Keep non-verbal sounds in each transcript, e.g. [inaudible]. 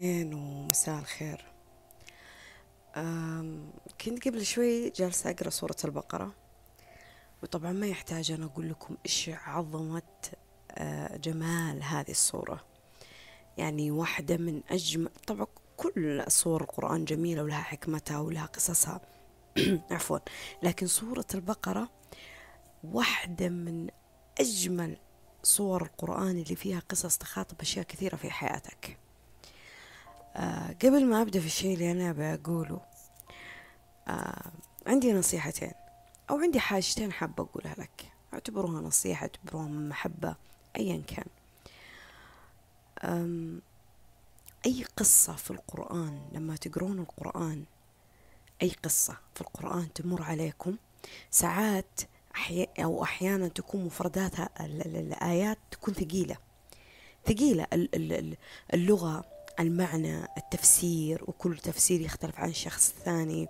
ومساء الخير. كنت قبل شوي جالسة أقرأ سورة البقرة وطبعا ما يحتاج أن أقول لكم إيش عظمة آه، جمال هذه الصورة يعني واحدة من أجمل طبعا كل سور القرآن جميلة ولها حكمتها ولها قصصها. [clears throat] عفوا. لكن سورة البقرة واحدة من أجمل صور القرآن اللي فيها قصص تخاطب أشياء كثيرة في حياتك. آه قبل ما أبدأ في الشيء اللي أنا بقوله آه عندي نصيحتين أو عندي حاجتين حابة أقولها لك. اعتبروها نصيحة اعتبروها محبة أيا كان. أي قصة في القرآن لما تقرون القرآن أي قصة في القرآن تمر عليكم ساعات أحي... أو أحيانا تكون مفرداتها الآيات تكون ثقيلة. ثقيلة اللغة المعنى التفسير وكل تفسير يختلف عن شخص ثاني.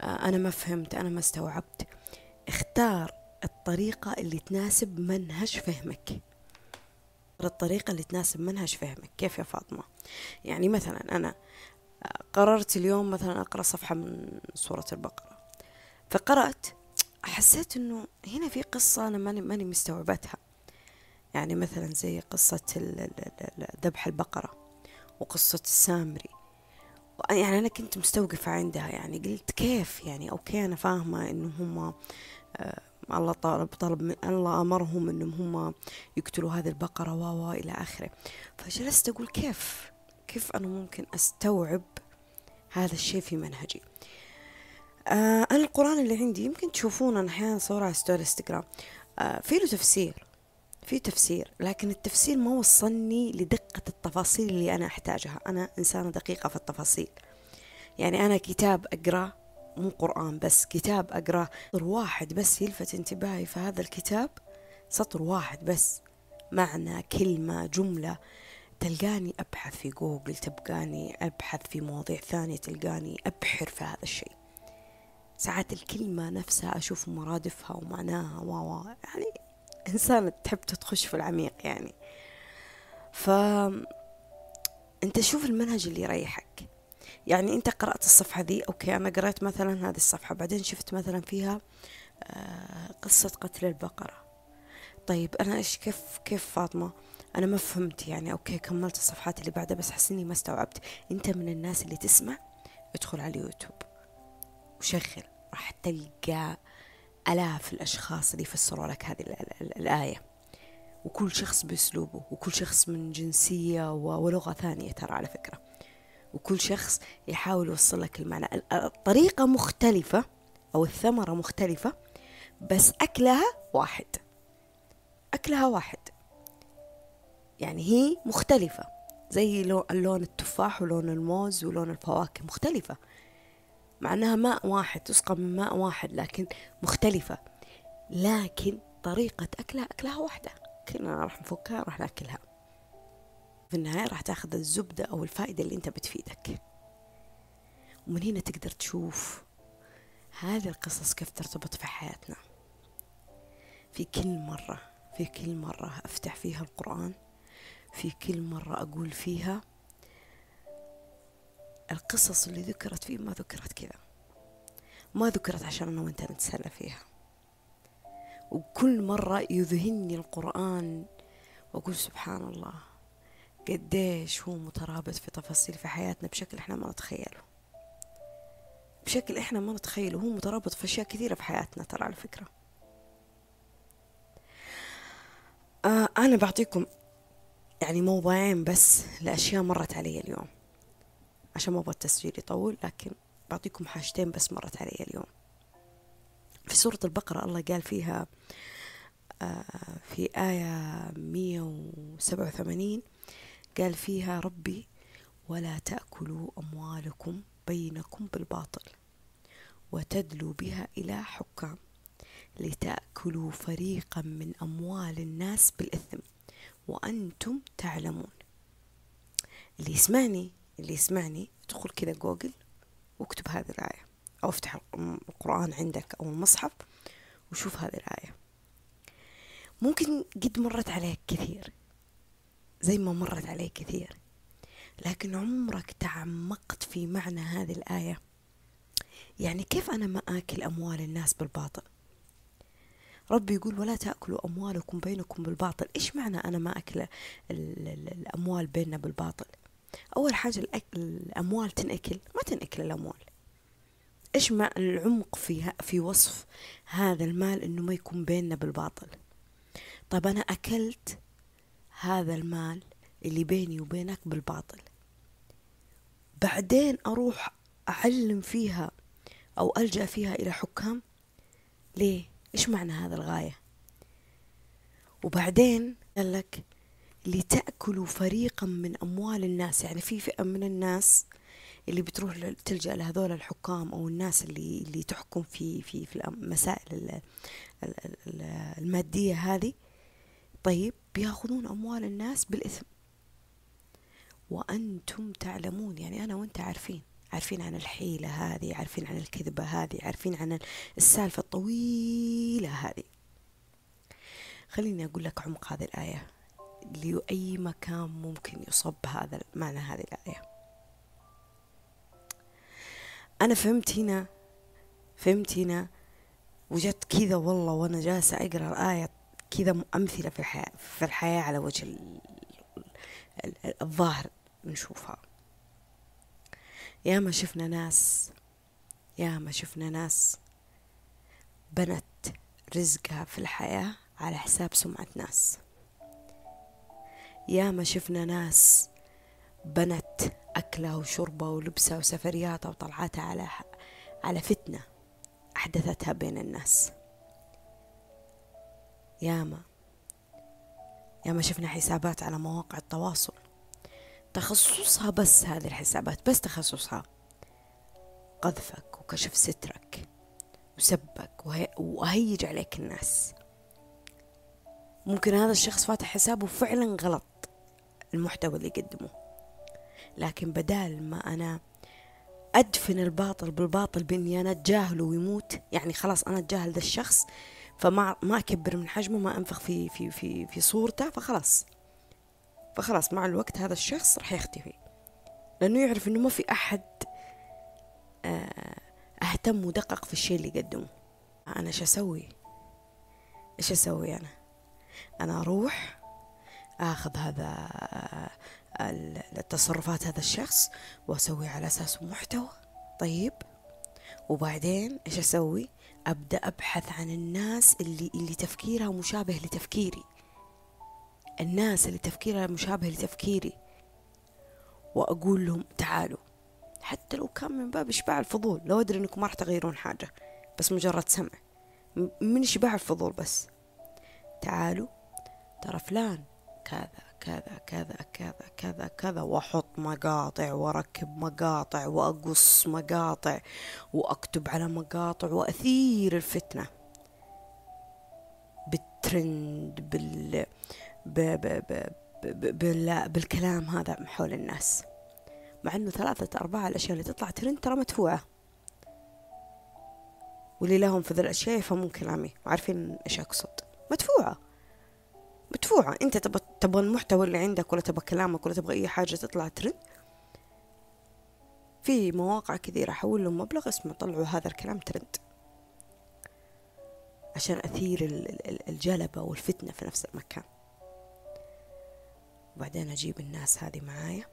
آه، أنا ما فهمت أنا ما استوعبت. اختار الطريقة اللي تناسب منهج فهمك. الطريقة اللي تناسب منهج فهمك. كيف يا فاطمة؟ يعني مثلا أنا آه، قررت اليوم مثلا أقرأ صفحة من سورة البقرة. فقرأت حسيت إنه هنا في قصة أنا ماني ماني مستوعبتها. يعني مثلا زي قصة ذبح البقرة. وقصة السامري يعني أنا كنت مستوقفة عندها يعني قلت كيف؟ يعني أوكي أنا فاهمة إنه هم آه الله طلب طلب من الله أمرهم إنهم هم يقتلوا هذه البقرة و إلى آخره. فجلست أقول كيف؟ كيف أنا ممكن أستوعب هذا الشيء في منهجي؟ آه أنا القرآن اللي عندي يمكن تشوفونه أنا أحيانا صورة على ستوري إنستغرام. آه في له تفسير. في تفسير لكن التفسير ما وصلني لدقة التفاصيل اللي أنا أحتاجها. أنا إنسانة دقيقة في التفاصيل. يعني أنا كتاب أقرأ مو قرآن بس كتاب أقرأ سطر واحد بس يلفت انتباهي في هذا الكتاب سطر واحد بس. معنى كلمة جملة. تلقاني أبحث في جوجل تلقاني أبحث في مواضيع ثانية تلقاني أبحر في هذا الشيء. ساعات الكلمة نفسها أشوف مرادفها ومعناها و يعني إنسانة تحب تخش في العميق يعني. ف أنت شوف المنهج اللي يريحك. يعني أنت قرأت الصفحة ذي أوكي أنا قرأت مثلا هذه الصفحة بعدين شفت مثلا فيها آه، قصة قتل البقرة. طيب أنا إيش كيف كيف فاطمة؟ أنا ما فهمت يعني أوكي كملت الصفحات اللي بعدها بس حس إني ما استوعبت. أنت من الناس اللي تسمع ادخل على اليوتيوب. وشغل راح تلقى آلاف الأشخاص اللي يفسروا لك هذه الآية. وكل شخص بأسلوبه وكل شخص من جنسية ولغة ثانية ترى على فكرة. وكل شخص يحاول يوصل لك المعنى. الطريقة مختلفة أو الثمرة مختلفة بس أكلها واحد. أكلها واحد. يعني هي مختلفة. زي لون التفاح ولون الموز ولون الفواكه مختلفة. مع أنها ماء واحد تسقى من ماء واحد لكن مختلفة. لكن طريقة أكلها أكلها واحدة. كلنا راح نفكها راح ناكلها. في النهاية راح تاخذ الزبدة أو الفائدة اللي أنت بتفيدك. ومن هنا تقدر تشوف هذه القصص كيف ترتبط في حياتنا. في كل مرة في كل مرة أفتح فيها القرآن في كل مرة أقول فيها القصص اللي ذكرت فيه ما ذكرت كذا. ما ذكرت عشان أنا وأنت نتسلى فيها. وكل مرة يذهلني القرآن وأقول سبحان الله قديش هو مترابط في تفاصيل في حياتنا بشكل إحنا ما نتخيله. بشكل إحنا ما نتخيله هو مترابط في أشياء كثيرة في حياتنا ترى على فكرة. آه أنا بعطيكم يعني موضوعين بس لأشياء مرت علي اليوم. عشان ما أبغى التسجيل يطول لكن بعطيكم حاجتين بس مرت علي اليوم. في سورة البقرة الله قال فيها آه، في آية 187 قال فيها ربي ولا تأكلوا أموالكم بينكم بالباطل وتدلوا بها إلى حكام لتأكلوا فريقا من أموال الناس بالإثم وأنتم تعلمون. اللي يسمعني اللي يسمعني ادخل كذا جوجل واكتب هذه الآية. أو افتح القرآن عندك أو المصحف وشوف هذه الآية. ممكن قد مرت عليك كثير زي ما مرت عليك كثير لكن عمرك تعمقت في معنى هذه الآية. يعني كيف أنا ما آكل أموال الناس بالباطل؟ ربي يقول ولا تأكلوا أموالكم بينكم بالباطل. إيش معنى أنا ما أكل الأموال بيننا بالباطل؟ أول حاجة الأموال تنأكل ما تنأكل الأموال إيش ما العمق في, في وصف هذا المال إنه ما يكون بيننا بالباطل طيب أنا أكلت هذا المال اللي بيني وبينك بالباطل بعدين أروح أعلم فيها أو ألجأ فيها إلى حكام ليه؟ إيش معنى هذا الغاية؟ وبعدين قال لك لتأكلوا فريقا من أموال الناس. يعني في فئة من الناس اللي بتروح تلجأ لهذول الحكام أو الناس اللي اللي تحكم في في في المسائل المادية هذه. طيب بيأخذون أموال الناس بالإثم. وأنتم تعلمون يعني أنا وأنت عارفين عارفين عن الحيلة هذه عارفين عن الكذبة هذه عارفين عن السالفة الطويلة هذه. خليني أقول لك عمق هذه الآية. لأي مكان ممكن يصب هذا معنى هذه الآية. أنا فهمت هنا فهمت هنا وجدت كذا والله وأنا جالسة أقرأ الآية كذا أمثلة في الحياة في الحياة على وجه الظاهر نشوفها. يا ما شفنا ناس يا ما شفنا ناس بنت رزقها في الحياة على حساب سمعة ناس. يا ما شفنا ناس بنت أكلها وشربها ولبسها وسفرياتها وطلعاتها على على فتنة أحدثتها بين الناس. ياما ياما شفنا حسابات على مواقع التواصل. تخصصها بس هذه الحسابات بس تخصصها قذفك وكشف سترك وسبك وهيج عليك الناس. ممكن هذا الشخص فاتح حسابه فعلا غلط المحتوى اللي يقدمه. لكن بدال ما أنا أدفن الباطل بالباطل بإني أنا أتجاهله ويموت يعني خلاص أنا أتجاهل ذا الشخص فما ما أكبر من حجمه ما أنفخ في في في في صورته فخلاص. فخلاص مع الوقت هذا الشخص راح يختفي. لأنه يعرف إنه ما في أحد آه، أهتم ودقق في الشيء اللي يقدمه. أنا إيش أسوي؟ إيش أسوي أنا؟ أنا أروح أخذ هذا التصرفات هذا الشخص وأسوي على أساسه محتوى. طيب وبعدين إيش أسوي؟ أبدأ أبحث عن الناس اللي اللي تفكيرها مشابه لتفكيري. الناس اللي تفكيرها مشابه لتفكيري. وأقول لهم تعالوا. حتى لو كان من باب إشباع الفضول لو أدري أنكم ما راح تغيرون حاجة بس مجرد سمع. من إشباع الفضول بس. تعالوا ترى فلان كذا كذا كذا كذا كذا كذا وأحط مقاطع وأركب مقاطع وأقص مقاطع وأكتب على مقاطع وأثير الفتنة بالترند بال ب... ب... ب... بال... بالكلام هذا حول الناس. مع إنه ثلاثة أرباع الأشياء اللي تطلع ترند ترى مدفوعة. واللي لهم في ذي الأشياء يفهمون كلامي وعارفين إيش أقصد؟ مدفوعة. مدفوعة. انت تبغى تبغى المحتوى اللي عندك ولا تبغى كلامك ولا تبغى أي حاجة تطلع ترند؟ في مواقع كثيرة أحول لهم مبلغ اسمه طلعوا هذا الكلام ترند. عشان أثير الجلبة والفتنة في نفس المكان. وبعدين أجيب الناس هذه معايا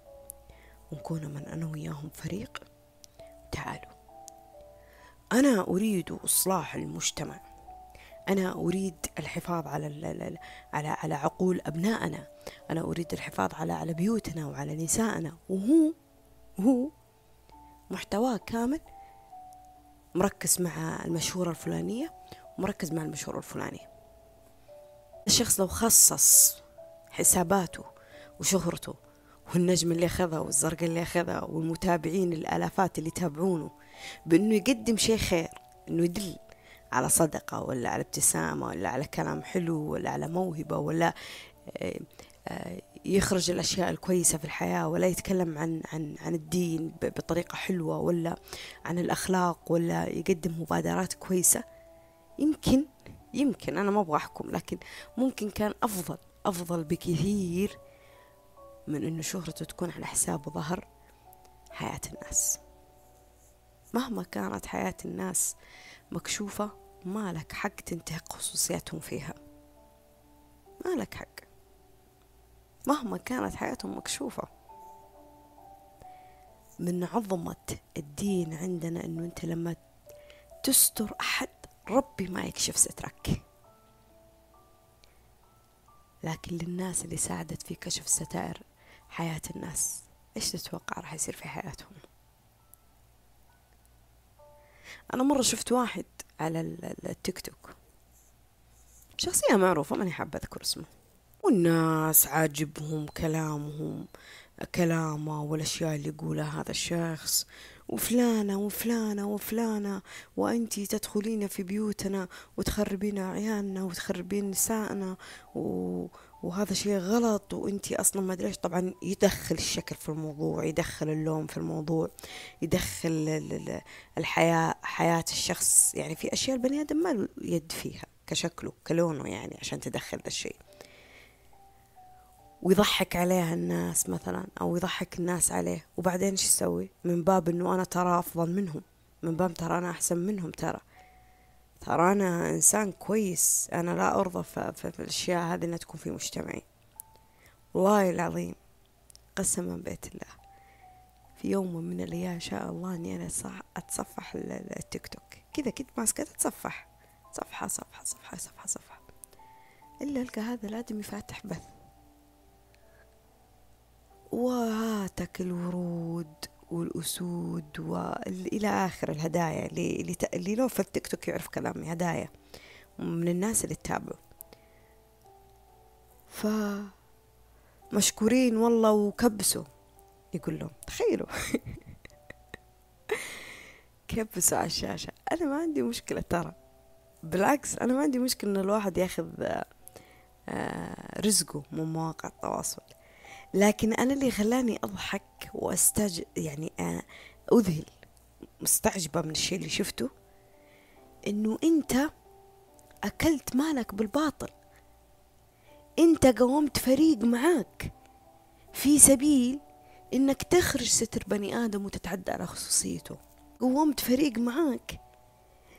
ونكون من أنا وياهم فريق. تعالوا. أنا أريد إصلاح المجتمع. أنا أريد الحفاظ على على على عقول أبنائنا. أنا أريد الحفاظ على على بيوتنا وعلى نسائنا. وهو هو محتواه كامل مركز مع المشهورة الفلانية ومركز مع المشهورة الفلانية. الشخص لو خصص حساباته وشهرته والنجم اللي أخذها والزرق اللي أخذها والمتابعين الآلافات اللي يتابعونه بأنه يقدم شيء خير أنه يدل على صدقة ولا على ابتسامة ولا على كلام حلو ولا على موهبة ولا آه، آه، يخرج الأشياء الكويسة في الحياة ولا يتكلم عن عن عن الدين بطريقة حلوة ولا عن الأخلاق ولا يقدم مبادرات كويسة. يمكن يمكن أنا ما أبغى أحكم لكن ممكن كان أفضل أفضل بكثير من أنه شهرته تكون على حساب وظهر حياة الناس. مهما كانت حياة الناس مكشوفة ما لك حق تنتهك خصوصياتهم فيها. ما لك حق. مهما كانت حياتهم مكشوفة. من عظمة الدين عندنا أنه أنت لما تستر أحد ربي ما يكشف سترك. لكن للناس اللي ساعدت في كشف ستائر حياة الناس إيش تتوقع راح يصير في حياتهم؟ أنا مرة شفت واحد على التيك توك. شخصية معروفة ماني حابة أذكر اسمه. والناس عاجبهم كلامهم كلامه والأشياء اللي يقولها هذا الشخص. وفلانة وفلانة وفلانة وأنتي تدخلين في بيوتنا وتخربين عيالنا وتخربين نسائنا و... وهذا شيء غلط وإنتي أصلا ما أدري طبعا يدخل الشكل في الموضوع يدخل اللوم في الموضوع يدخل الحياة حياة الشخص. يعني في أشياء البني آدم ما له يد فيها كشكله كلونه يعني عشان تدخل ذا الشيء. ويضحك عليها الناس مثلا أو يضحك الناس عليه. وبعدين إيش يسوي؟ من باب إنه أنا ترى أفضل منهم. من باب ترى أنا أحسن منهم ترى. ترى أنا إنسان كويس. أنا لا أرضى في, الأشياء هذه إنها تكون في مجتمعي. والله العظيم قسما بيت الله. في يوم من الأيام شاء الله إني أنا أتصفح التيك توك. كذا كنت ماسكة أتصفح صفحة صفحة صفحة صفحة صفحة. إلا ألقى هذا الآدمي فاتح بث. وهاتك الورود. والأسود وإلى آخر الهدايا اللي اللي, لو في التيك توك يعرف كلامي هدايا. من الناس اللي تتابعوا ف مشكورين والله وكبسوا يقول لهم. تخيلوا. [laughs] كبسوا على الشاشة. أنا ما عندي مشكلة ترى. بالعكس أنا ما عندي مشكلة إن الواحد ياخذ آه، رزقه من مواقع التواصل. لكن أنا اللي خلاني أضحك وأستج يعني أذهل مستعجبة من الشيء اللي شفته إنه أنت أكلت مالك بالباطل. أنت قومت فريق معاك في سبيل إنك تخرج ستر بني آدم وتتعدى على خصوصيته. قومت فريق معاك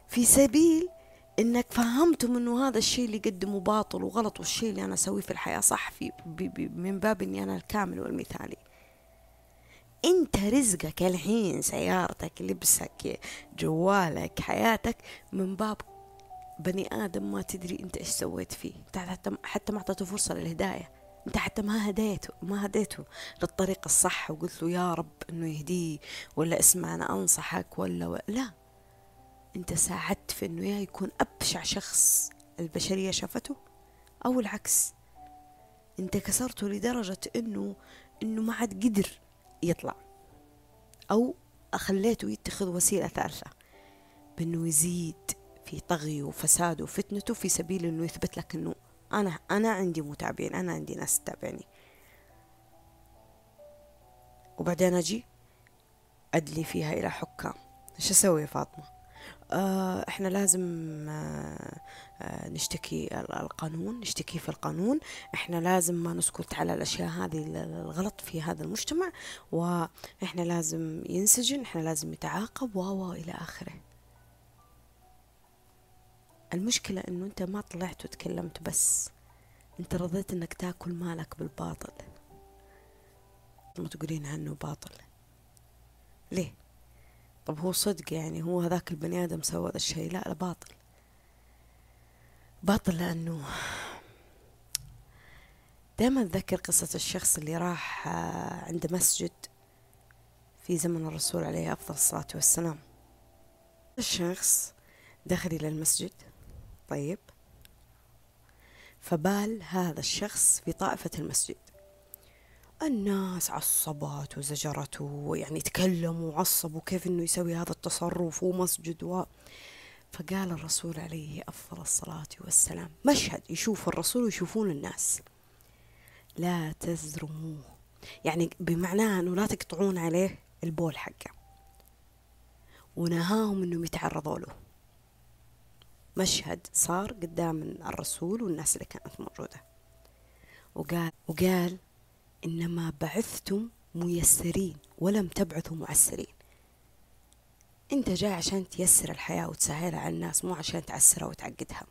في سبيل إنك فهمتم إنه هذا الشيء اللي يقدمه باطل وغلط والشيء اللي أنا أسويه في الحياة صح؟ في بي بي من باب إني أنا الكامل والمثالي. أنت رزقك الحين سيارتك لبسك جوالك حياتك من باب بني آدم ما تدري أنت إيش سويت فيه. أنت حتى حتى ما أعطيته فرصة للهداية. أنت حتى ما هديته ما هديته للطريق الصح وقلت له يا رب إنه يهديه ولا اسمع أنا أنصحك ولا, ولا لا. انت ساعدت في انه يا يكون أبشع شخص البشرية شافته؟ أو العكس انت كسرته لدرجة إنه إنه ما عاد قدر يطلع أو خليته يتخذ وسيلة ثالثة بإنه يزيد في طغي وفساد وفتنته في سبيل إنه يثبت لك إنه أنا أنا عندي متابعين أنا عندي ناس تتابعني. وبعدين أجي أدلي فيها إلى حكام. إيش أسوي يا فاطمة؟ آه، إحنا لازم آه، آه، نشتكي القانون نشتكي في القانون. إحنا لازم ما نسكت على الأشياء هذه الغلط في هذا المجتمع وإحنا لازم ينسجن إحنا لازم يتعاقب و إلى آخره. المشكلة إنه أنت ما طلعت وتكلمت بس. أنت رضيت إنك تاكل مالك بالباطل. ما تقولين عنه باطل. ليه؟ طب هو صدق يعني هو هذاك البني آدم سوى هذا الشيء؟ لا لا باطل. باطل لأنه دائما أتذكر قصة الشخص اللي راح آه، عند مسجد في زمن الرسول عليه أفضل الصلاة والسلام. الشخص دخل إلى المسجد طيب فبال هذا الشخص في طائفة المسجد. الناس عصبت وزجرته ويعني تكلموا وعصبوا كيف إنه يسوي هذا التصرف ومسجد و. فقال الرسول عليه أفضل الصلاة والسلام مشهد يشوف الرسول ويشوفون الناس. لا تزرموه. يعني بمعناه إنه لا تقطعون عليه البول حقه. ونهاهم إنهم يتعرضوا له. مشهد صار قدام الرسول والناس اللي كانت موجودة. وقال وقال إنما بعثتم ميسرين ولم تبعثوا معسرين أنت جاي عشان تيسر الحياة وتسهلها على الناس مو عشان تعسرها وتعقدها.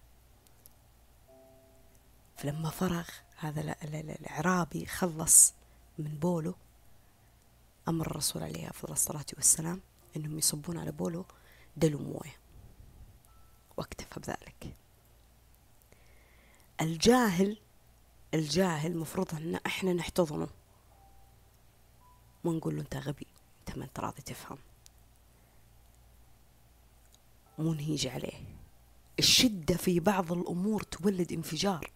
فلما فرغ هذا الإعرابي خلص من بوله أمر الرسول عليه أفضل الصلاة والسلام أنهم يصبون على بوله دلو مويه. واكتفى بذلك. الجاهل الجاهل مفروض أن إحنا نحتضنه. ما نقول له أنت غبي أنت ما أنت راضي تفهم. مو نهيج عليه. الشدة في بعض الأمور تولد انفجار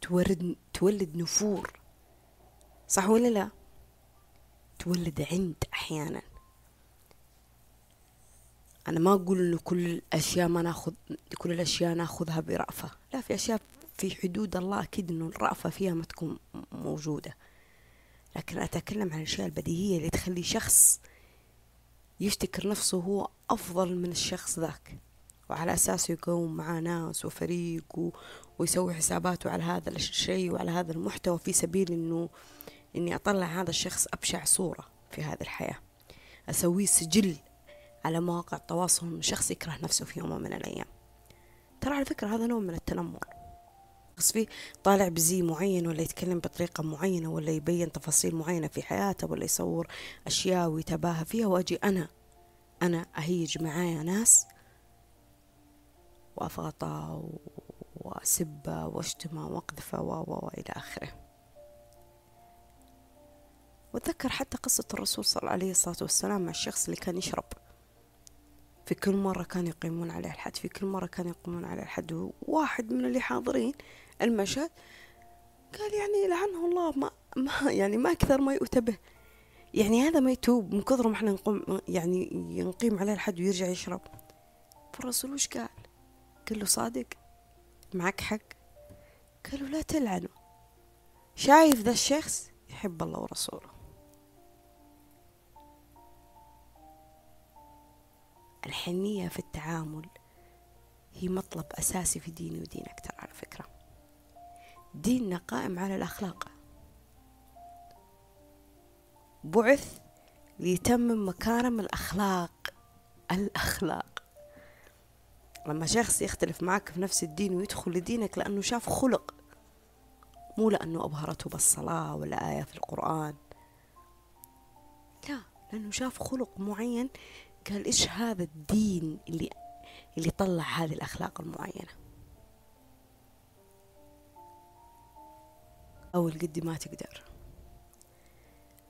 تولد تولد نفور. صح ولا لا؟ تولد عند أحيانا. أنا ما أقول إنه كل الأشياء ما ناخذ كل الأشياء ناخذها برأفة. لا في أشياء في حدود الله أكيد إنه الرأفة فيها ما تكون موجودة. لكن أتكلم عن الأشياء البديهية اللي تخلي شخص يفتكر نفسه هو أفضل من الشخص ذاك. وعلى أساسه يقوم مع ناس وفريق و... ويسوي حساباته على هذا الشيء وعلى هذا المحتوى في سبيل إنه إني أطلع هذا الشخص أبشع صورة في هذه الحياة. أسويه سجل على مواقع التواصل من شخص يكره نفسه في يوم من الأيام. ترى على فكرة هذا نوع من التنمر. بس فيه طالع بزي معين ولا يتكلم بطريقة معينة ولا يبين تفاصيل معينة في حياته ولا يصور أشياء ويتباهى فيها وأجي أنا أنا أهيج معايا ناس وأفغطه وأسبة وأشتمة وأقذفه و إلى آخره. وأتذكر حتى قصة الرسول صلى الله عليه الصلاة والسلام مع الشخص اللي كان يشرب. في كل مرة كانوا يقيمون عليه الحد في كل مرة كانوا يقيمون عليه الحد واحد من اللي حاضرين المشهد قال يعني لعنه الله ما, ما [laughs] يعني ما أكثر ما يؤتبه يعني هذا ما يتوب من كثر ما إحنا نقوم يعني ينقيم عليه الحد ويرجع يشرب. فالرسول وش قال؟ قال له صادق معك حق. قالوا لا تلعنه. شايف ذا الشخص؟ يحب الله ورسوله. الحنية في التعامل هي مطلب أساسي في ديني ودينك ترى على فكرة. ديننا قائم على الأخلاق. بعث ليتمم مكارم الأخلاق. الأخلاق. لما شخص يختلف معك في نفس الدين ويدخل لدينك لأنه شاف خلق مو لأنه أبهرته بالصلاة ولا آية في القرآن. لا لأنه شاف خلق معين قال إيش هذا الدين اللي اللي طلع هذه الأخلاق المعينة؟ أول قد ما تقدر.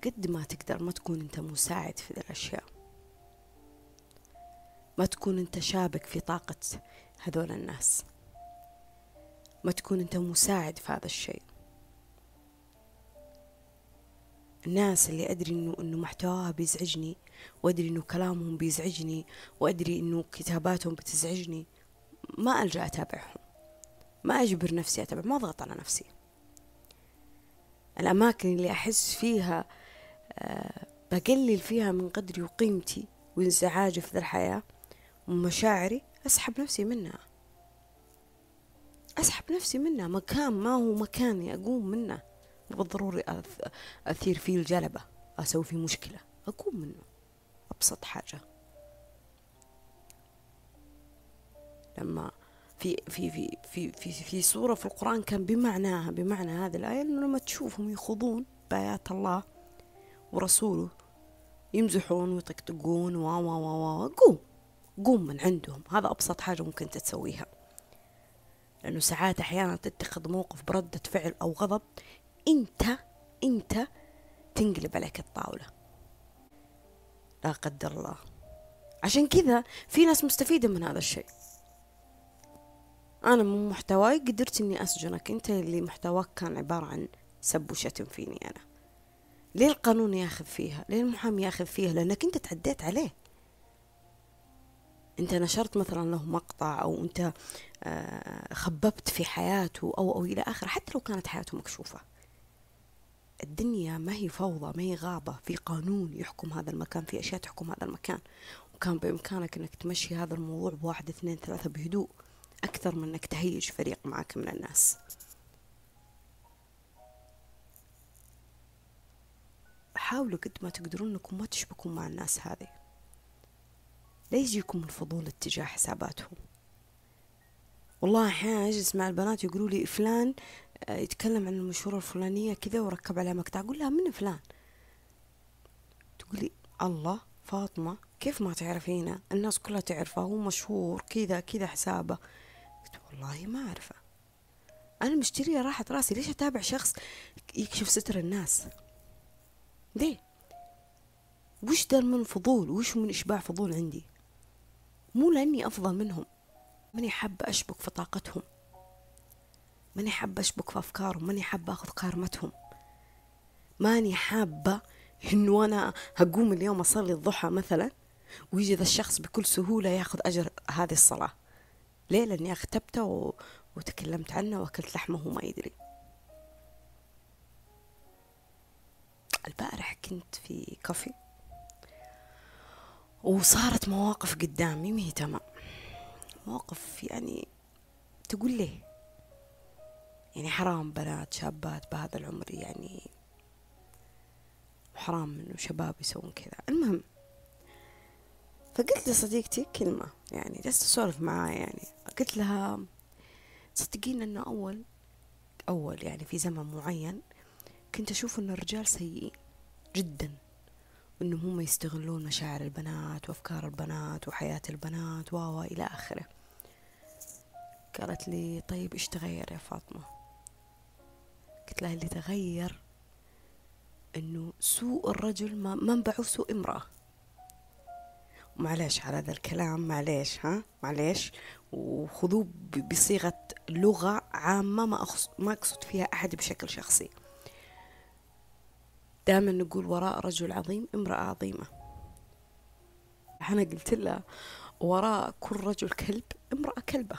قد ما تقدر ما تكون أنت مساعد في الأشياء. ما تكون أنت شابك في طاقة هذول الناس. ما تكون أنت مساعد في هذا الشيء. الناس اللي أدري إنه إنه محتواها بيزعجني وأدري إنه كلامهم بيزعجني وأدري إنه كتاباتهم بتزعجني ما ألجأ أتابعهم. ما أجبر نفسي أتابع ما أضغط على نفسي. الأماكن اللي أحس فيها أه بقلل فيها من قدري وقيمتي وانزعاجي في ذا الحياة ومشاعري أسحب نفسي منها. أسحب نفسي منها. مكان ما هو مكاني أقوم منه. بالضروري أثير فيه الجلبة. أسوي فيه مشكلة. أقوم منه. أبسط حاجة. لما في في في في في في سورة في القرآن كان بمعناها بمعنى هذه الآية إنه لما تشوفهم يخوضون بآيات الله ورسوله يمزحون ويطقطقون و و و قوم قوم من عندهم. هذا أبسط حاجة ممكن تسويها. لأنه ساعات أحيانا تتخذ موقف بردة فعل أو غضب أنت أنت تنقلب عليك الطاولة. لا قدر الله. عشان كذا في ناس مستفيدة من هذا الشيء. أنا من محتواي قدرت إني أسجنك. أنت اللي محتواك كان عبارة عن سب وشتم فيني أنا. ليه القانون ياخذ فيها؟ ليه المحامي ياخذ فيها؟ لأنك أنت تعديت عليه. أنت نشرت مثلا له مقطع أو أنت آه، خببت في حياته أو أو إلى آخره حتى لو كانت حياته مكشوفة. الدنيا ما هي فوضى ما هي غابة. في قانون يحكم هذا المكان في أشياء تحكم هذا المكان. وكان بإمكانك أنك تمشي هذا الموضوع بواحد اثنين ثلاثة بهدوء. أكثر من أنك تهيج فريق معك من الناس. حاولوا قد ما تقدرون إنكم ما تشبكون مع الناس هذه. لا يجيكم الفضول اتجاه حساباتهم. والله أحيانا أجلس مع البنات يقولوا لي فلان آه، يتكلم عن المشهورة الفلانية كذا وركب عليها مقطع. أقول لها من فلان؟ تقولي الله فاطمة كيف ما تعرفينه؟ الناس كلها تعرفه هو مشهور كذا كذا حسابه. قلت والله ما أعرفه. أنا مشترية راحة راسي ليش أتابع شخص يكشف ستر الناس؟ ليه؟ وش ده من فضول؟ وش من إشباع فضول عندي؟ مو لأني أفضل منهم. ماني حابة أشبك في طاقتهم. ماني حابة أشبك في أفكارهم. ماني حابة أخذ كارمتهم ماني حابة إنه أنا هقوم اليوم أصلي الضحى مثلا ويجي ذا الشخص بكل سهولة ياخذ أجر هذه الصلاة. ليه؟ لأني اغتبته و... وتكلمت عنه وأكلت لحمة وما يدري. البارح كنت في كافي وصارت مواقف قدامي مي تمام مواقف يعني تقول ليه؟ يعني حرام بنات شابات بهذا العمر يعني. وحرام إنه شباب يسوون كذا. المهم فقلت لصديقتي كلمة يعني جلست أسولف معاها يعني قلت لها تصدقين أنه أول أول يعني في زمن معين كنت أشوف أن الرجال سيئين جدا وأنهم هم يستغلون مشاعر البنات وأفكار البنات وحياة البنات و إلى آخره. قالت لي طيب إيش تغير يا فاطمة؟ قلت لها اللي تغير إنه سوء الرجل ما منبعه سوء امرأة. معلش على هذا الكلام معلش ها؟ معلش وخذوه بصيغة لغة عامة ما أخص ما أقصد فيها أحد بشكل شخصي. دائما نقول وراء رجل عظيم امرأة عظيمة. أنا قلت لها وراء كل رجل كلب امرأة كلبة.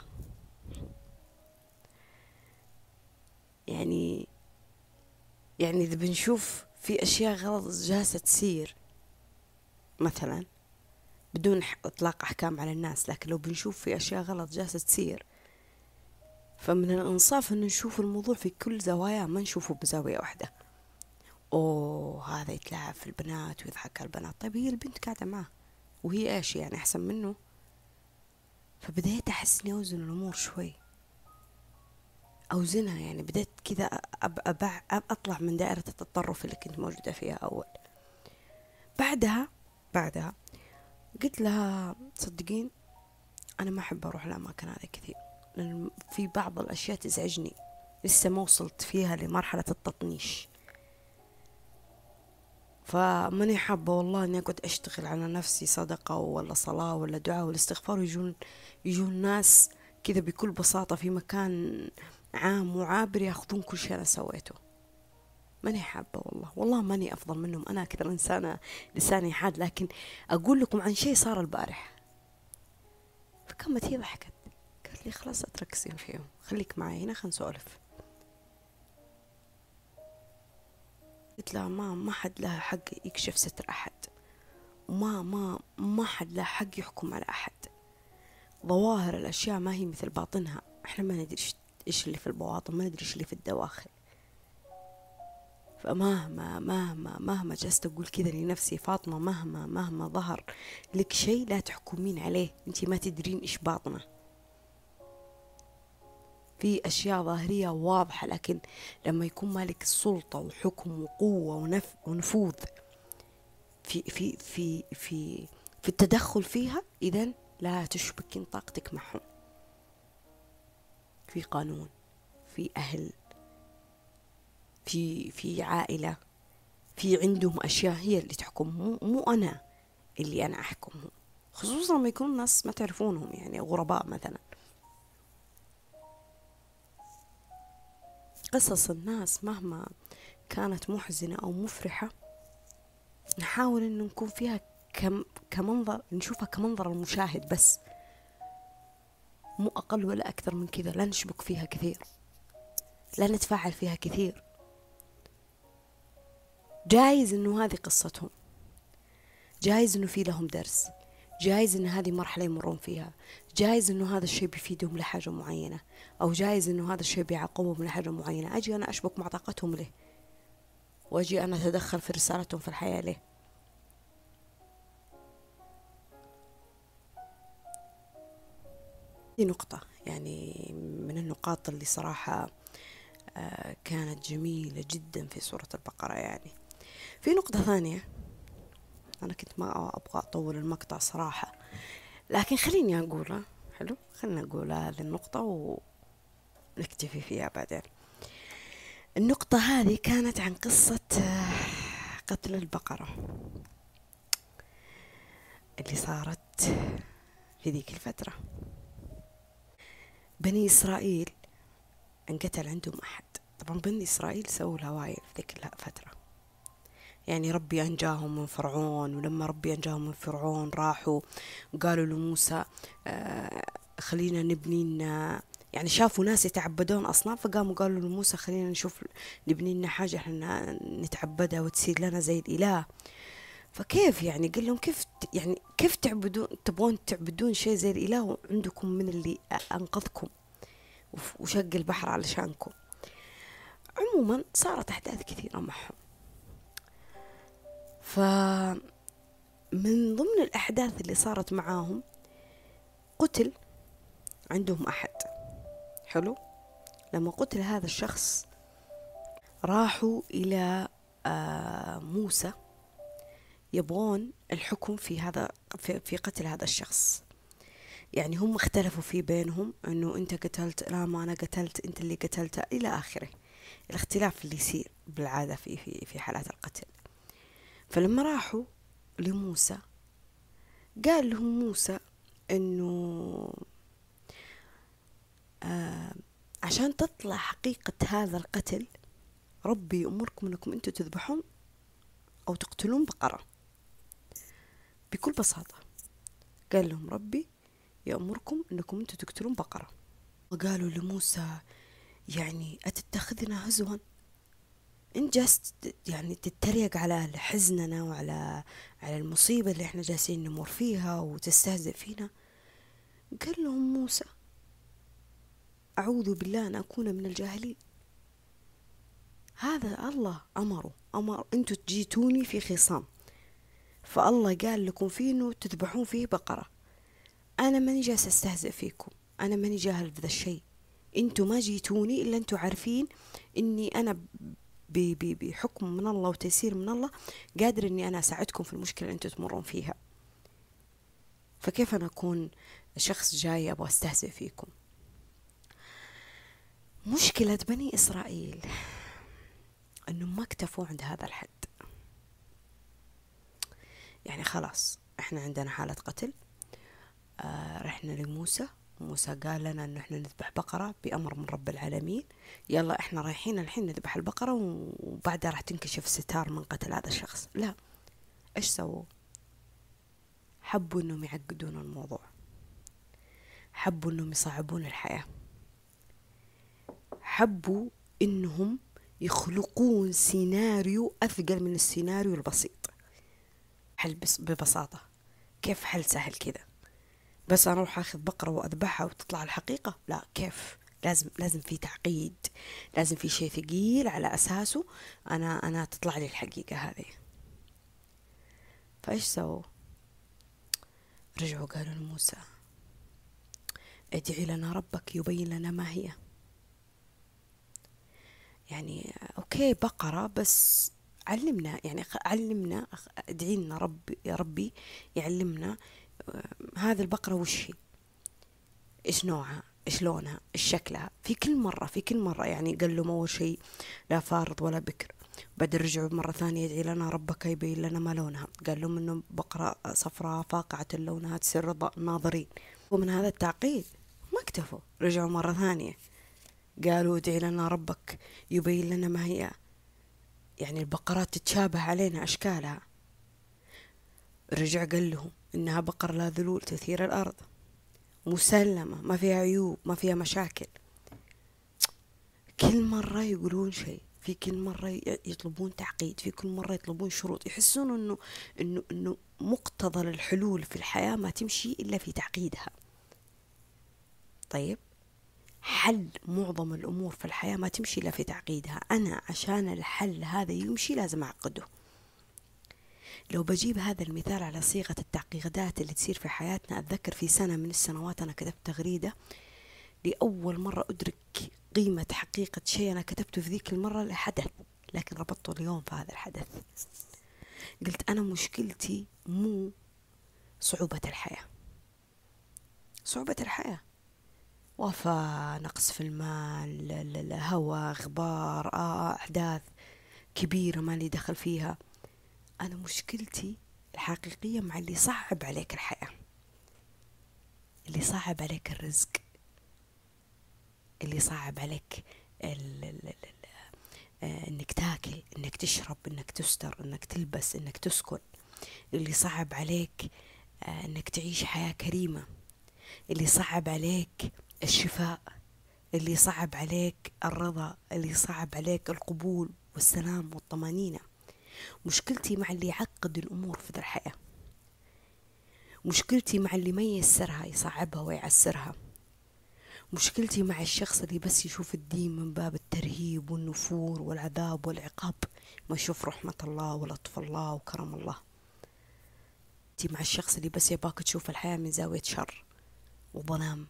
يعني يعني إذا بنشوف في أشياء غلط جالسة تصير مثلا بدون إطلاق أحكام على الناس لكن لو بنشوف في أشياء غلط جالسة تصير. فمن الإنصاف إنه نشوف الموضوع في كل زواياه ما نشوفه بزاوية واحدة. أوه هذا يتلاعب في البنات ويضحك على البنات. طيب هي البنت قاعدة معه وهي إيش يعني؟ أحسن منه؟ فبديت أحس إني أوزن الأمور شوي. أوزنها يعني بديت كذا أبع أطلع من دائرة التطرف اللي كنت موجودة فيها أول. بعدها بعدها قلت لها تصدقين أنا ما أحب أروح الأماكن هذه كثير لأن في بعض الأشياء تزعجني لسه ما وصلت فيها لمرحلة التطنيش. فماني حابة والله إني أقعد أشتغل على نفسي صدقة ولا صلاة ولا دعاء ولا استغفار يجون يجون ناس كذا بكل بساطة في مكان عام وعابر ياخذون كل شيء أنا سويته. ماني حابة والله. والله ماني أفضل منهم. أنا أكثر إنسانة لساني حاد. لكن أقول لكم عن شيء صار البارح. فكمت هي ضحكت. قالت لي خلاص أتركزين فيهم خليك معي. هنا خلينا نسولف. قلت لها ما ما حد له حق يكشف ستر أحد. وما ما ما حد له حق يحكم على أحد. ظواهر الأشياء ما هي مثل باطنها. إحنا ما ندري إيش اللي في البواطن. ما ندري إيش اللي في الدواخل. فمهما مهما مهما جلست أقول كذا لنفسي فاطمة مهما مهما ظهر لك شيء لا تحكمين عليه. أنت ما تدرين إيش باطنة. في أشياء ظاهرية واضحة لكن لما يكون مالك سلطة وحكم وقوة ونف ونفوذ في في في في في التدخل فيها إذا لا تشبكين طاقتك معهم. في قانون في أهل في في عائلة في عندهم أشياء هي اللي تحكم مو, مو أنا اللي أنا أحكمهم خصوصا لما يكونوا ناس ما تعرفونهم يعني غرباء مثلا. قصص الناس مهما كانت محزنة أو مفرحة نحاول إنه نكون فيها كم كمنظر نشوفها كمنظر المشاهد بس. مو أقل ولا أكثر من كذا لا نشبك فيها كثير لا نتفاعل فيها كثير. جايز إنه هذه قصتهم. جايز إنه في لهم درس. جايز إن هذه مرحلة يمرون فيها. جايز إنه هذا الشيء بيفيدهم لحاجة معينة. أو جايز إنه هذا الشيء بيعقبهم لحاجة معينة. أجي أنا أشبك مع طاقتهم له وأجي أنا أتدخل في رسالتهم في الحياة ليه؟ هذه نقطة يعني من النقاط اللي صراحة آه، كانت جميلة جدا في سورة البقرة يعني. في نقطة ثانية. أنا كنت ما أبغى أطول المقطع صراحة. لكن خليني أقولها حلو؟ خلينا نقول هذه النقطة ونكتفي فيها بعدين. النقطة هذه كانت عن قصة آه، قتل البقرة اللي صارت في ذيك الفترة. بني إسرائيل انقتل عندهم أحد. طبعا بني إسرائيل سووا الهوايل في ذيك الفترة. يعني ربي أنجاهم من فرعون ولما ربي أنجاهم من فرعون راحوا وقالوا لموسى آه خلينا نبني لنا يعني شافوا ناس يتعبدون أصنام فقاموا قالوا لموسى خلينا نشوف نبني لنا حاجة إحنا نتعبدها وتصير لنا زي الإله. فكيف يعني؟ قال لهم كيف يعني كيف تعبدون تبغون تعبدون شيء زي الإله وعندكم من اللي أنقذكم؟ وشق البحر علشانكم. عموما صارت أحداث كثيرة معهم. فمن ضمن الأحداث اللي صارت معاهم قتل عندهم أحد. حلو؟ لما قتل هذا الشخص راحوا إلى آه، موسى. يبغون الحكم في هذا في قتل هذا الشخص. يعني هم اختلفوا في بينهم إنه أنت قتلت لا ما أنا قتلت أنت اللي قتلته إلى آخره. الاختلاف اللي يصير بالعادة في في في حالات القتل. فلما راحوا لموسى قال لهم موسى إنه آه عشان تطلع حقيقة هذا القتل ربي يأمركم إنكم أنتم تذبحون أو تقتلون بقرة. بكل بساطة قال لهم ربي يأمركم إنكم أنتم تقتلون بقرة. وقالوا لموسى يعني أتتخذنا هزوا؟ انت جالس يعني تتريق على حزننا وعلى على المصيبة اللي إحنا جالسين نمر فيها وتستهزئ فينا. قال لهم موسى أعوذ بالله أن أكون من الجاهلين. هذا الله أمره أمر أنتوا جيتوني في خصام. فالله قال لكم فيه إنه تذبحون فيه بقرة. أنا ماني جالس أستهزئ فيكم أنا ماني جاهل بذا الشيء. أنتوا ما جيتوني إلا أنتوا عارفين إني أنا بحكم من الله وتيسير من الله قادر إني أنا أساعدكم في المشكلة اللي أنتوا تمرون فيها. فكيف أنا أكون شخص جاي أبغى أستهزئ فيكم؟ مشكلة بني إسرائيل أنهم ما اكتفوا عند هذا الحد. يعني خلاص إحنا عندنا حالة قتل آه رحنا لموسى. موسى قال لنا انه إحنا نذبح بقرة بأمر من رب العالمين. يلا إحنا رايحين الحين نذبح البقرة وبعدها راح تنكشف ستار من قتل هذا الشخص. لا. إيش سووا؟ حبوا إنهم يعقدون الموضوع. حبوا إنهم يصعبون الحياة. حبوا إنهم يخلقون سيناريو أثقل من السيناريو البسيط. حل ببساطة. كيف حل سهل كذا؟ بس أنا أروح أخذ بقرة وأذبحها وتطلع الحقيقة؟ لا كيف؟ لازم لازم في تعقيد لازم في شيء ثقيل على أساسه. أنا أنا تطلع لي الحقيقة هذه. فإيش سووا؟ رجعوا قالوا لموسى ادعي لنا ربك يبين لنا ما هي. يعني أوكي بقرة بس علمنا يعني علمنا ادعي لنا رب يا ربي يعلمنا هذه البقرة وش هي؟ إيش نوعها؟ إيش لونها؟ إيش شكلها؟ في كل مرة في كل مرة يعني قال لهم أول شيء لا فارض ولا بكر. بعدين رجعوا مرة ثانية يدعي لنا ربك يبين لنا ما لونها. قال لهم إنه بقرة صفراء فاقعة لونها تسر الناظرين ومن هذا التعقيد ما اكتفوا. رجعوا مرة ثانية قالوا ادعي لنا ربك يبين لنا ما هي. يعني البقرات تتشابه علينا أشكالها. رجع قال لهم إنها بقر لا ذلول تثير الأرض. مسلمة ما فيها عيوب ما فيها مشاكل. كل مرة يقولون شيء في كل مرة يطلبون تعقيد في كل مرة يطلبون شروط يحسون إنه إنه إنه مقتضى الحلول في الحياة ما تمشي إلا في تعقيدها. طيب حل معظم الأمور في الحياة ما تمشي إلا في تعقيدها. أنا عشان الحل هذا يمشي لازم أعقده. لو بجيب هذا المثال على صيغة التعقيدات اللي تصير في حياتنا أتذكر في سنة من السنوات أنا كتبت تغريدة لأول مرة أدرك قيمة حقيقة شيء أنا كتبته في ذيك المرة لحدث لكن ربطته اليوم في هذا الحدث. قلت أنا مشكلتي مو صعوبة الحياة. صعوبة الحياة. وفاة نقص في المال هواء غبار آه أحداث كبيرة ما لي دخل فيها. أنا مشكلتي الحقيقية مع اللي صعب عليك الحياة. اللي صعب عليك الرزق. اللي صعب عليك ال ال ال آه، إنك تاكل إنك تشرب إنك تستر إنك تلبس إنك تسكن. اللي صعب عليك آه، إنك تعيش حياة كريمة. اللي صعب عليك الشفاء. اللي صعب عليك الرضا. اللي صعب عليك القبول والسلام والطمأنينة. مشكلتي مع اللي يعقد الأمور في الحياة. مشكلتي مع اللي ما ييسرها يصعبها ويعسرها. مشكلتي مع الشخص اللي بس يشوف الدين من باب الترهيب والنفور والعذاب والعقاب ما يشوف رحمة الله ولطف الله وكرم الله. مع الشخص اللي بس يباك تشوف الحياة من زاوية شر وظلام.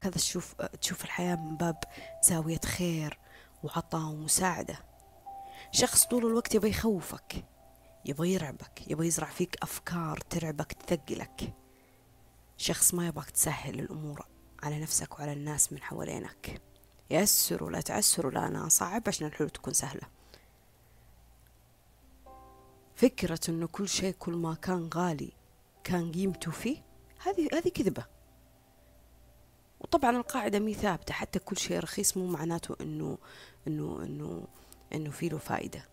كذا تشوف تشوف الحياة من باب زاوية خير وعطاء ومساعدة. شخص طول الوقت يبغى يخوفك يبغى يرعبك يبغى يزرع فيك أفكار ترعبك تثقلك. شخص ما يبغاك تسهل الأمور على نفسك وعلى الناس من حوالينك. يسر ولا تعسر ولا أنا أصعب عشان الحلول تكون سهلة. فكرة إنه كل شيء كل ما كان غالي كان قيمته فيه هذه هذه كذبة. وطبعا القاعدة مي ثابتة حتى كل شيء رخيص مو معناته إنه إنه إنه إنه في له فائدة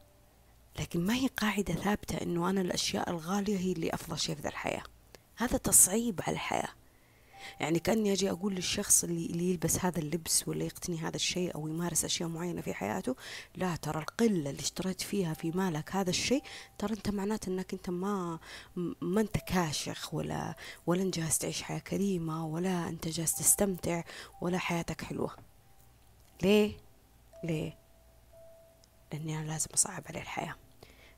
لكن ما هي قاعدة ثابتة إنه أنا الأشياء الغالية هي اللي أفضل شيء في الحياة هذا تصعيب على الحياة يعني كأني أجي أقول للشخص اللي, اللي يلبس هذا اللبس ولا يقتني هذا الشيء أو يمارس أشياء معينة في حياته لا ترى القلة اللي اشتريت فيها في مالك هذا الشيء ترى أنت معناته أنك أنت ما ما أنت كاشخ ولا ولا أنت جالس تعيش حياة كريمة ولا أنت جالس تستمتع ولا حياتك حلوة ليه؟ ليه؟ لأني أنا لازم أصعب عليه الحياة.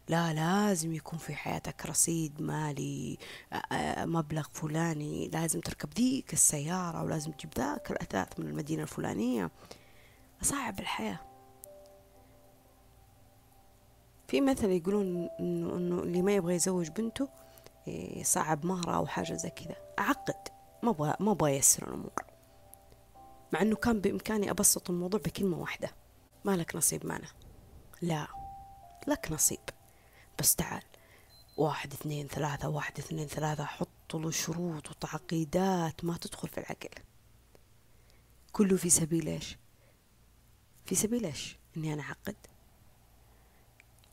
لا لازم يكون في حياتك رصيد مالي مبلغ فلاني لازم تركب ذيك السيارة ولازم تجيب ذاك الأثاث من المدينة الفلانية. أصعب الحياة. في مثل يقولون إنه إنه اللي ما يبغى يزوج بنته صعب مهرة أو حاجة زي كذا. أعقد. ما أبغى ما أبغى يسر الأمور. مع إنه كان بإمكاني أبسط الموضوع بكلمة واحدة. مالك نصيب معنا. لا لك نصيب. بس تعال واحد اثنين ثلاثة واحد اثنين ثلاثة حط له شروط وتعقيدات ما تدخل في العقل. كله في سبيل إيش؟ في سبيل إيش؟ إني أنا أعقد؟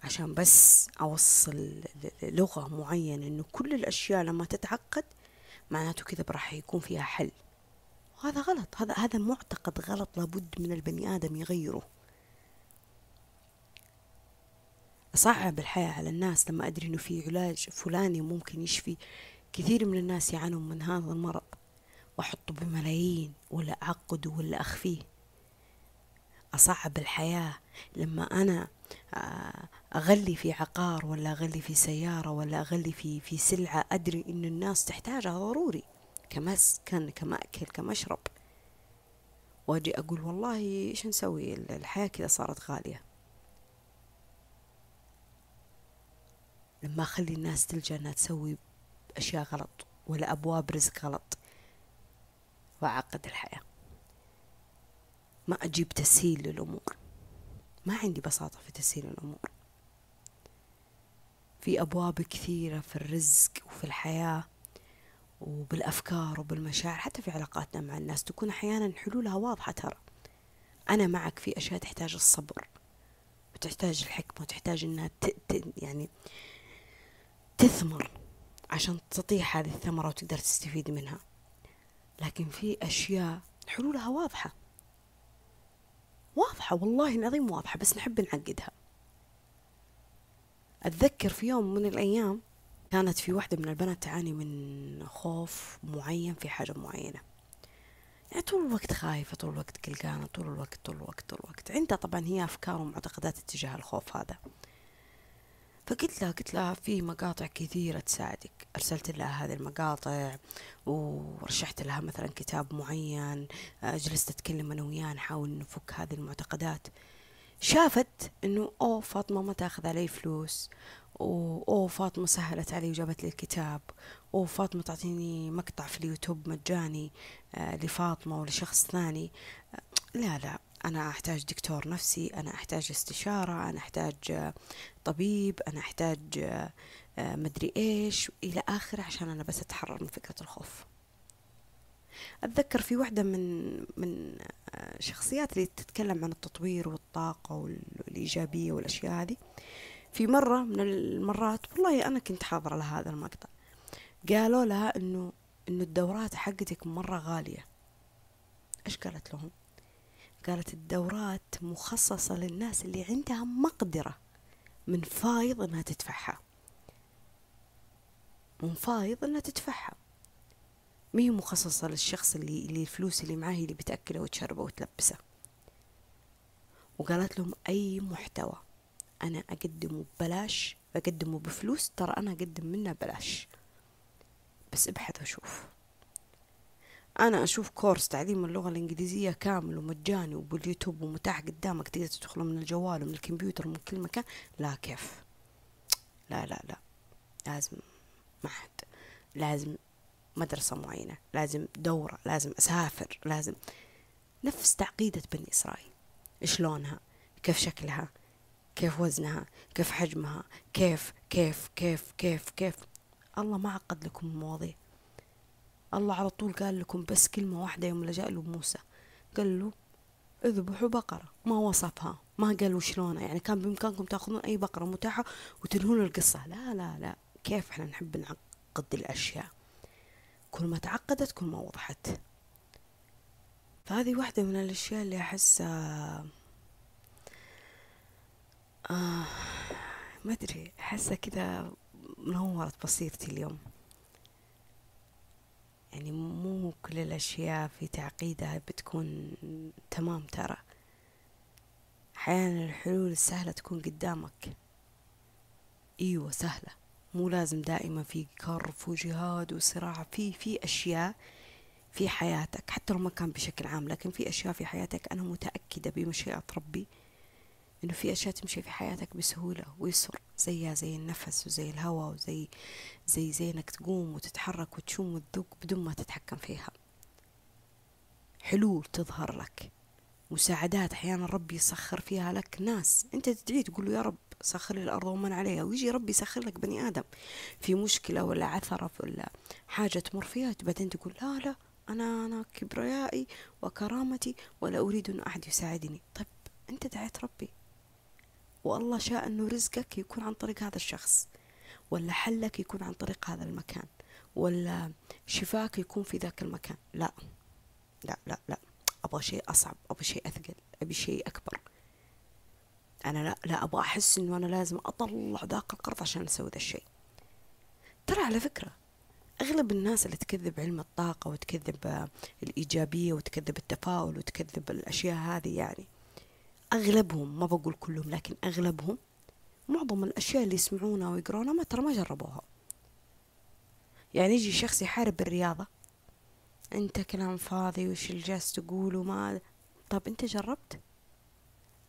عشان بس أوصل لغة معينة إنه كل الأشياء لما تتعقد معناته كذا راح يكون فيها حل. وهذا غلط هذا هذا معتقد غلط لابد من البني آدم يغيره. أصعب الحياة على الناس لما أدري إنه في علاج فلاني ممكن يشفي كثير من الناس يعانون من هذا المرض. وأحطه بملايين ولا أعقده ولا أخفيه. أصعب الحياة لما أنا آه، أغلي في عقار ولا أغلي في سيارة ولا أغلي في في سلعة أدري إن الناس تحتاجها ضروري. كمسكن كمأكل كمشرب. وأجي أقول والله إيش نسوي؟ الحياة كذا صارت غالية. لما أخلي الناس تلجأ أنها تسوي أشياء غلط ولا أبواب رزق غلط. وأعقد الحياة. ما أجيب تسهيل للأمور. ما عندي بساطة في تسهيل الأمور. في أبواب كثيرة في الرزق وفي الحياة وبالأفكار وبالمشاعر. حتى في علاقاتنا مع الناس تكون أحيانا حلولها واضحة ترى. أنا معك في أشياء تحتاج الصبر. وتحتاج الحكمة. وتحتاج أنها. يعني تثمر عشان تطيح هذه الثمرة وتقدر تستفيد منها. لكن في أشياء حلولها واضحة. واضحة والله العظيم واضحة بس نحب نعقدها. أتذكر في يوم من الأيام كانت في واحدة من البنات تعاني من خوف معين في حاجة معينة. يعني طول الوقت خايفة طول الوقت قلقانة طول الوقت طول الوقت طول الوقت. عندها طبعا هي أفكار ومعتقدات اتجاه الخوف هذا. فقلت لها قلت لها في مقاطع كثيرة تساعدك. أرسلت لها هذه المقاطع ورشحت لها مثلا كتاب معين جلست أتكلم أنا وياه نحاول نفك هذه المعتقدات. شافت إنه أوه فاطمة ما تأخذ علي فلوس اوه فاطمة سهلت علي وجابت لي الكتاب أوه فاطمة تعطيني مقطع في اليوتيوب مجاني آه لفاطمة ولشخص ثاني. آه لا لا أنا أحتاج دكتور نفسي أنا أحتاج استشارة أنا أحتاج آه طبيب أنا أحتاج آه مدري إيش إلى آخره عشان أنا بس أتحرر من فكرة الخوف. أتذكر في واحدة من من شخصيات اللي تتكلم عن التطوير والطاقة والإيجابية والأشياء هذه. في مرة من المرات والله أنا كنت حاضرة لهذا المقطع قالوا لها إنه إنه الدورات حقتك مرة غالية. إيش قالت لهم؟ قالت الدورات مخصصة للناس اللي عندها مقدرة من فايض إنها تدفعها. من فايض إنها تدفعها. ما هي مخصصة للشخص اللي, اللي الفلوس اللي معاه اللي بتأكله وتشربه وتلبسه. وقالت لهم أي محتوى أنا أقدمه ببلاش أقدمه بفلوس ترى أنا أقدم منه بلاش بس أبحث وشوف أنا أشوف كورس تعليم اللغة الإنجليزية كامل ومجاني وباليوتيوب ومتاح قدامك تقدر تدخله من الجوال ومن الكمبيوتر ومن كل مكان. لا كيف. لا لا لا. لازم معهد لازم مدرسة معينة لازم دورة لازم أسافر لازم. نفس تعقيدة بني إسرائيل. شلونها؟ كيف شكلها؟ كيف وزنها؟ كيف حجمها؟ كيف كيف كيف كيف كيف؟ الله ما عقد لكم المواضيع الله على طول قال لكم بس كلمة واحدة يوم لجأ له موسى. قال له اذبحوا بقرة. ما وصفها. ما قالوا شلونها يعني كان بإمكانكم تأخذون أي بقرة متاحة وتنهون القصة. لا لا لا. كيف إحنا نحب نعقد الأشياء؟ كل ما تعقدت كل ما وضحت. فهذه واحدة من الأشياء اللي أحسها آه ما أدري. أحسها كذا منورت بصيرتي اليوم. يعني مو كل الأشياء في تعقيدها بتكون تمام ترى. أحيانا الحلول السهلة تكون قدامك. أيوة سهلة. مو لازم دائما في كرف وجهاد وصراع. في في أشياء في حياتك حتى لو ما كان بشكل عام لكن في أشياء في حياتك أنا متأكدة بمشيئة ربي إنه في أشياء تمشي في حياتك بسهولة ويسر زيها زي النفس وزي الهواء وزي زي زي إنك تقوم وتتحرك وتشم وتذوق بدون ما تتحكم فيها. حلول تظهر لك. مساعدات أحيانا ربي يسخر فيها لك ناس. أنت تدعي تقول له يا رب سخر لي الأرض ومن عليها. ويجي ربي يسخر لك بني آدم. في مشكلة ولا عثرة ولا حاجة تمر فيها بعدين تقول لا لا أنا أنا كبريائي وكرامتي ولا أريد أن أحد يساعدني. طيب أنت دعيت ربي. والله شاء أنه رزقك يكون عن طريق هذا الشخص ولا حلك يكون عن طريق هذا المكان ولا شفاك يكون في ذاك المكان. لا لا لا لا. أبغى شيء أصعب أبغى شيء أثقل أبي شيء أكبر. أنا لا لا أبغى أحس إنه أنا لازم أطلع ذاك القرض عشان أسوي ذا الشيء. ترى على فكرة أغلب الناس اللي تكذب علم الطاقة وتكذب الإيجابية وتكذب التفاؤل وتكذب الأشياء هذه يعني أغلبهم ما بقول كلهم لكن أغلبهم معظم الأشياء اللي يسمعونها ويقرونها ما ترى ما جربوها. يعني يجي شخص يحارب بالرياضة أنت كلام فاضي وش اللي جالس تقول وما طب أنت جربت؟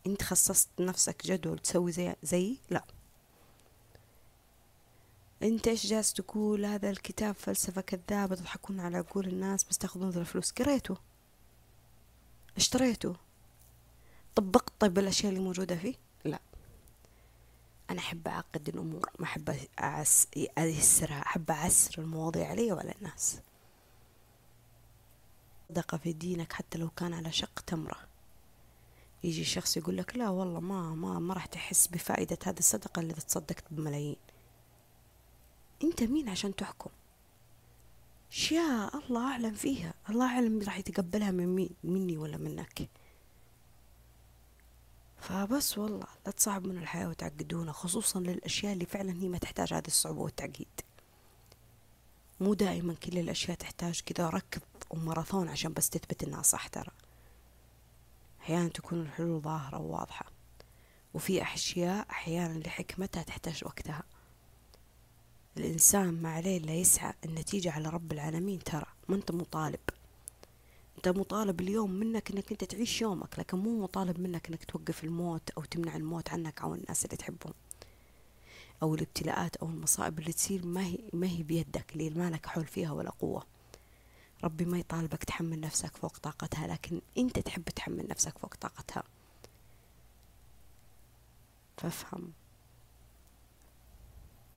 أنت خصصت نفسك جدول تسوي زي زي؟ لا. أنت إيش جالس تقول؟ هذا الكتاب فلسفة كذابة تضحكون على عقول الناس بس تاخذون الفلوس. قريته. اشتريته. طبقت طيب الأشياء اللي موجودة فيه؟ لا. أنا أحب أعقد الأمور ما أحب أعس... ايسرها أحب أعسر المواضيع علي وعلى الناس. صدقة في دينك حتى لو كان على شق تمرة. يجي شخص يقول لك لا والله ما ما ما راح تحس بفائدة هذه الصدقة اللي تصدقت بملايين. أنت مين عشان تحكم؟ اشياء الله أعلم فيها. الله أعلم راح يتقبلها من مين مني ولا منك. فبس والله لا تصعب من الحياة وتعقدونا خصوصا للأشياء اللي فعلا هي ما تحتاج هذه الصعوبة والتعقيد. مو دائما كل الأشياء تحتاج كذا ركض وماراثون عشان بس تثبت إنها صح ترى. أحيانا تكون الحلول ظاهرة وواضحة وفي أشياء أحيانا لحكمتها تحتاج وقتها. الإنسان ما عليه إلا يسعى النتيجة على رب العالمين ترى ما أنت مطالب. أنت مطالب اليوم منك أنك أنت تعيش يومك لكن مو مطالب منك أنك توقف الموت أو تمنع الموت عنك أو الناس اللي تحبهم أو الابتلاءات أو المصائب اللي تصير ما هي ما هي بيدك اللي ما لك حول فيها ولا قوة. ربي ما يطالبك تحمل نفسك فوق طاقتها لكن أنت تحب تحمل نفسك فوق طاقتها. فافهم.